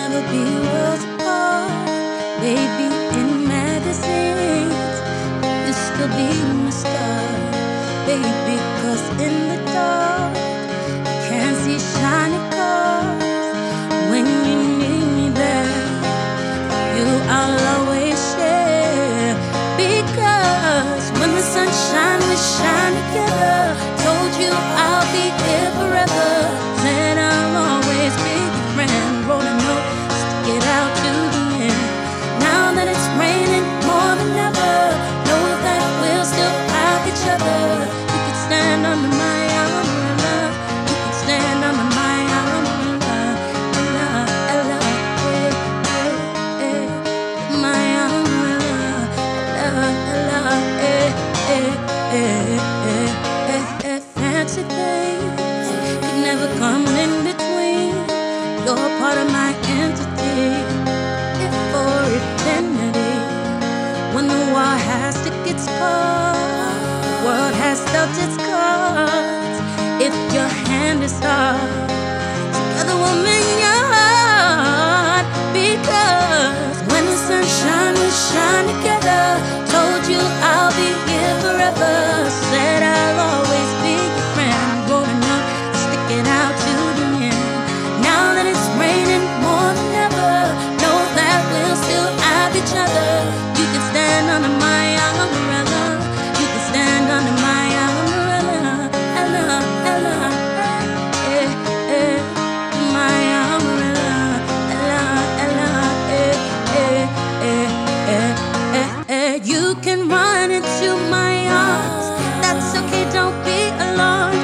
never be worlds apart. Maybe in magazines, You'll still be my star. Baby, cause in the dark, I can't see shiny cars. When you need me there, you I'll always share. Because when the sun shines, we shine together. Told you I'll be here forever. never come in between. You're part of my entity, if for eternity. When the war has to get cold, the world has felt its you can run into my arms. That's okay, don't be alone.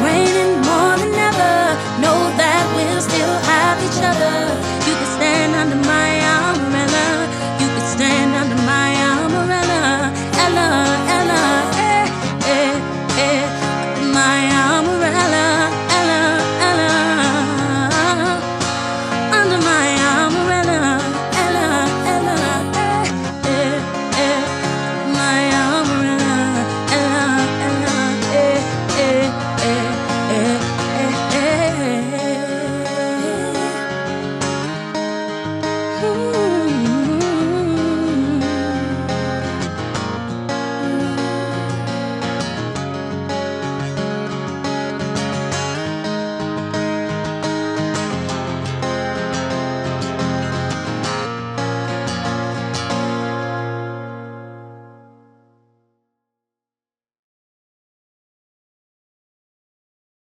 when